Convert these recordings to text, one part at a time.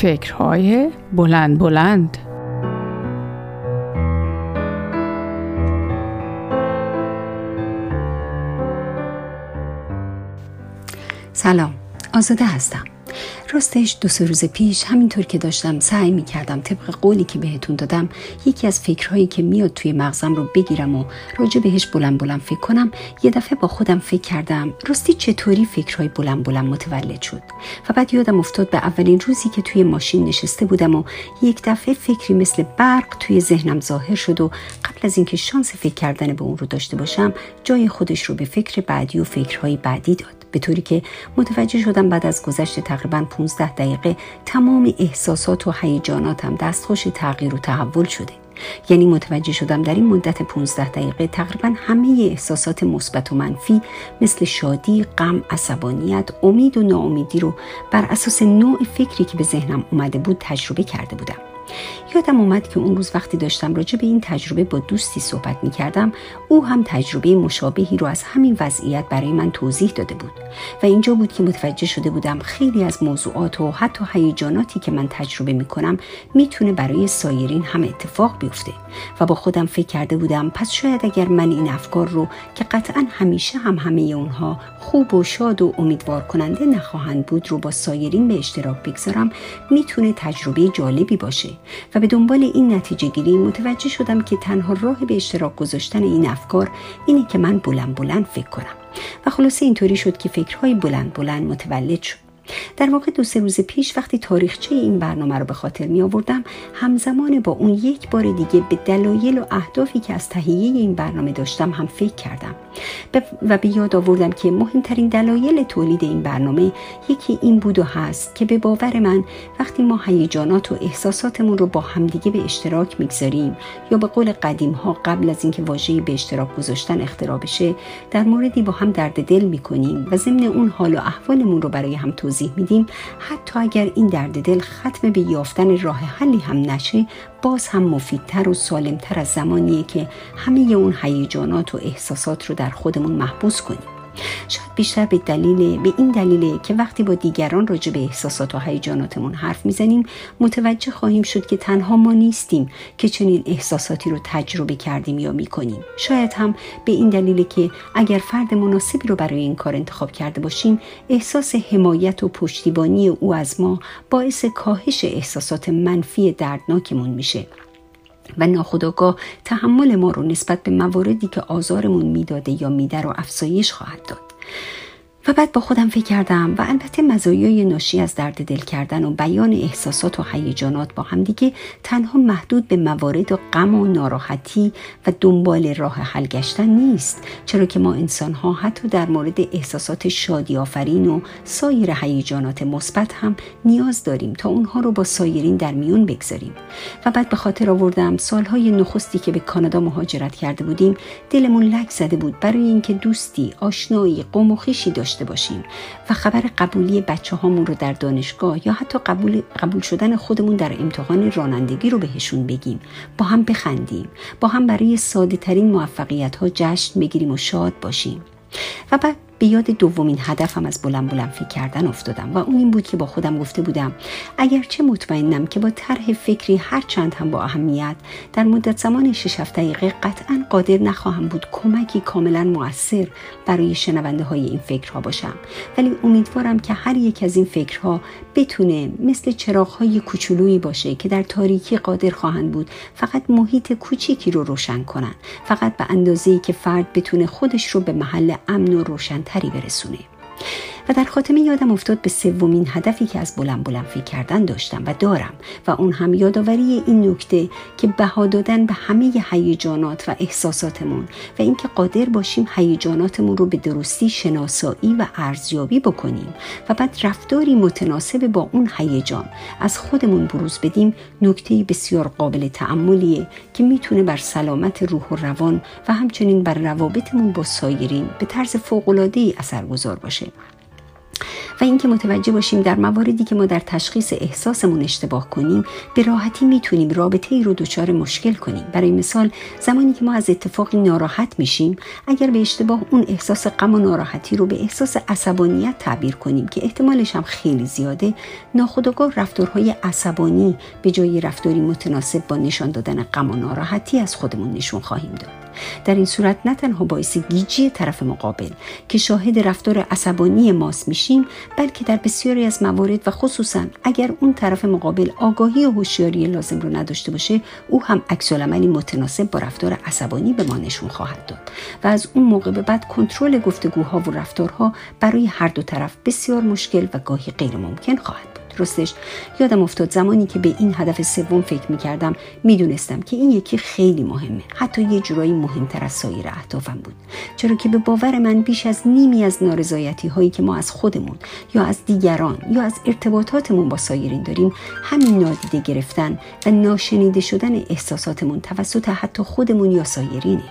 فکرهای بلند بلند. سلام آزاده هستم. راستش دو سه روز پیش همینطور که داشتم سعی می کردم طبق قولی که بهتون دادم یکی از فکرهایی که میاد توی مغزم رو بگیرم و راجع بهش بلند بلند فکر کنم یه دفعه با خودم فکر کردم راستی چطوری فکرهای بلند بلند متولد شد. و بعد یادم افتاد به اولین روزی که توی ماشین نشسته بودم و یک دفعه فکری مثل برق توی ذهنم ظاهر شد و قبل از اینکه شانس فکر کردن به اون رو داشته باشم جای خودش رو به فکر بعدی و فکرهای بعدی داد. به طوری که متوجه شدم بعد از گذشت تقریبا 15 دقیقه تمام احساسات و هیجاناتم دستخوش تغییر و تحول شده. یعنی متوجه شدم در این مدت 15 دقیقه تقریبا همه احساسات مثبت و منفی مثل شادی، غم، عصبانیت، امید و ناامیدی رو بر اساس نوع فکری که به ذهنم اومده بود تجربه کرده بودم. یادم اومد که اون روز وقتی داشتم راجع به این تجربه با دوستی صحبت می کردم او هم تجربه مشابهی رو از همین وضعیت برای من توضیح داده بود و اینجا بود که متوجه شده بودم خیلی از موضوعات و حتی هیجاناتی که من تجربه می کنم می‌تونه برای سایرین هم اتفاق بیفته و با خودم فکر کرده بودم پس شاید اگر من این افکار رو که قطعا همیشه هم همه اونها خوب و شاد و امیدوار کننده نخواهند بود رو با سایرین به اشتراک بگذارم می‌تونه تجربه جالبی باشه. و به دنبال این نتیجه گیری متوجه شدم که تنها راه به اشتراک گذاشتن این افکار اینه که من بلند بلند فکر کنم. و خلاصه اینطوری شد که فکرهای بلند بلند متولد شد. در واقع دو سه روز پیش وقتی تاریخچه این برنامه رو به خاطر می آوردم همزمان با اون یک بار دیگه به دلایل و اهدافی که از تهیه این برنامه داشتم هم فکر کردم. و به یاد آوردم که مهمترین دلایل تولید این برنامه یکی این بود و هست که به باور من وقتی ما هیجانات و احساساتمون رو با همدیگه به اشتراک می‌گذاریم یا به قول قدیم ها قبل از اینکه واژه به اشتراک گذاشتن اختراع بشه در موردی با هم درد دل می‌کنیم و ضمن اون حال و احوالمون رو برای هم توضیح میدیم. حتی اگر این درد دل ختم به یافتن راه حلی هم نشه باز هم مفیدتر و سالمتر از زمانیه که همه اون هیجانات و احساسات رو در خودمون محبوس کنیم. شاید بیشتر به دلیل به این دلیله که وقتی با دیگران راجع به احساسات و هیجاناتمون حرف می‌زنیم متوجه خواهیم شد که تنها ما نیستیم که چنین احساساتی رو تجربه کردیم یا می‌کنیم. شاید هم به این دلیله که اگر فرد مناسبی رو برای این کار انتخاب کرده باشیم احساس حمایت و پشتیبانی او از ما باعث کاهش احساسات منفی دردناکمون میشه. و ناخداگاه تحمل ما رو نسبت به مواردی که آزارمون می‌داده یا میده رو افزایش خواهد داد. و بعد با خودم فکر کردم و البته مزایای ناشی از درد دل کردن و بیان احساسات و هیجانات با همدیگه تنها محدود به موارد و غم و ناراحتی و دنبال راه حل گشتن نیست. چرا که ما انسان ها حتی در مورد احساسات شادی آفرین و سایر هیجانات مثبت هم نیاز داریم تا اونها رو با سایرین در میون بگذاریم. و بعد به خاطر آوردم سالهای نخستی که به کانادا مهاجرت کرده بودیم دلمون لک زده بود برای اینکه دوستی آشنایی قوم و داشت باشیم و خبر قبولی بچه هامون رو در دانشگاه یا حتی قبول, قبول شدن خودمون در امتحان رانندگی رو بهشون بگیم. با هم بخندیم. با هم برای ساده ترین موفقیت ها جشن بگیریم و شاد باشیم. و بعد به یاد دومین هدفم از بلند بلند فکر کردن افتادم و اون این بود که با خودم گفته بودم اگرچه مطمئنم که با طرح فکری هر چند هم با اهمیت در مدت زمان 6 دقیقه قطعا قادر نخواهم بود کمکی کاملا موثر برای شنونده های این فکرها باشم. ولی امیدوارم که هر یک از این فکرها بتونه مثل چراغ های کوچولویی باشه که در تاریکی قادر خواهند بود فقط محیط کوچیکی رو روشن کنن فقط به اندازه‌ای که فرد بتونه خودش رو به محل امن و روشن تری برسونه و در خاتمه یادم افتاد به سومین هدفی که از بلند بلند فکر کردن داشتم و دارم و اون هم یادآوری این نکته که بها دادن به همه هیجانات و احساساتمون و اینکه قادر باشیم هیجاناتمون رو به درستی شناسایی و ارزیابی بکنیم و بعد رفتاری متناسب با اون هیجان از خودمون بروز بدیم نکته بسیار قابل تعملیه که می‌تونه بر سلامت روح و روان و همچنین بر روابطمون با سایرین به طرز فوق‌العاده‌ای اثرگذار باشه. و اینکه متوجه باشیم در مواردی که ما در تشخیص احساسمون اشتباه کنیم به راحتی می‌تونیم رابطه ای رو دچار مشکل کنیم. برای مثال زمانی که ما از اتفاقی ناراحت میشیم اگر به اشتباه اون احساس غم و ناراحتی رو به احساس عصبانیت تعبیر کنیم که احتمالش هم خیلی زیاده ناخودآگاه رفتارهای عصبانی به جای رفتاری متناسب با نشان دادن غم و ناراحتی از خودمون نشون خواهیم داد. در این صورت نه تنها باعث گیجی طرف مقابل که شاهد رفتار عصبانی ماست میشیم بلکه در بسیاری از موارد و خصوصا اگر اون طرف مقابل آگاهی و هوشیاری لازم رو نداشته باشه او هم عکس عملی متناسب با رفتار عصبانی به ما نشون خواهد داد و از اون موقع به بعد کنترل گفتگوها و رفتارها برای هر دو طرف بسیار مشکل و گاهی غیر ممکن خواهد راستش یادم افتاد زمانی که به این هدف سوم فکر می‌کردم. می‌دونستم که این یکی خیلی مهمه. حتی یه جورایی مهمتر از سایر اهدافم بود. چرا که به باور من بیش از نیمی از نارضایتی هایی که ما از خودمون یا از دیگران یا از ارتباطاتمون با سایرین داریم همین نادیده گرفتن و ناشنیده شدن احساساتمون توسط حتی خودمون یا سایرینه.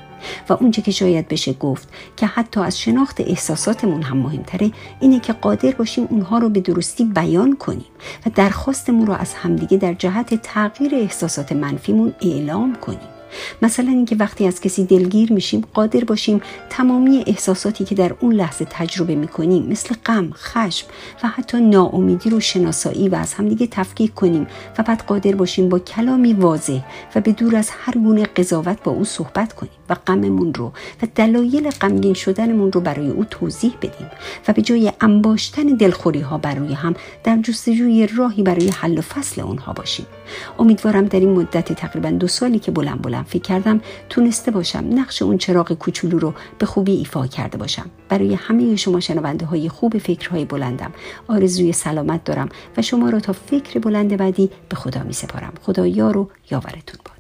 و اونچه که شاید بشه گفت که حتی از شناخت احساساتمون هم مهمتره اینه که قادر باشیم اونها رو به درستی بیان کنیم و درخواستمون رو از همدیگه در جهت تغییر احساسات منفیمون اعلام کنیم. مثلا اینکه وقتی از کسی دلگیر میشیم قادر باشیم تمامی احساساتی که در اون لحظه تجربه می‌کنیم مثل غم، خشم و حتی ناامیدی رو شناسایی و از همدیگه تفکیک کنیم و بعد قادر باشیم با کلامی واضح و به دور از هر گونه قضاوت با او صحبت کنیم و غممون رو و دلایل غمگین شدنمون رو برای او توضیح بدیم و به جای انباشتن دلخوری ها برای هم در جستجوی راهی برای حل و فصل اونها باشیم. امیدوارم در این مدت تقریبا دو سالی که بلند بلند فکر کردم تونسته باشم نقش اون چراغ کوچولو رو به خوبی ایفا کرده باشم. برای همه شما شنونده های خوب فکرهای بلندم. آرزوی سلامت دارم و شما را تا فکر بلند بعدی به خدا می سپارم خدا یار و یاورتون باد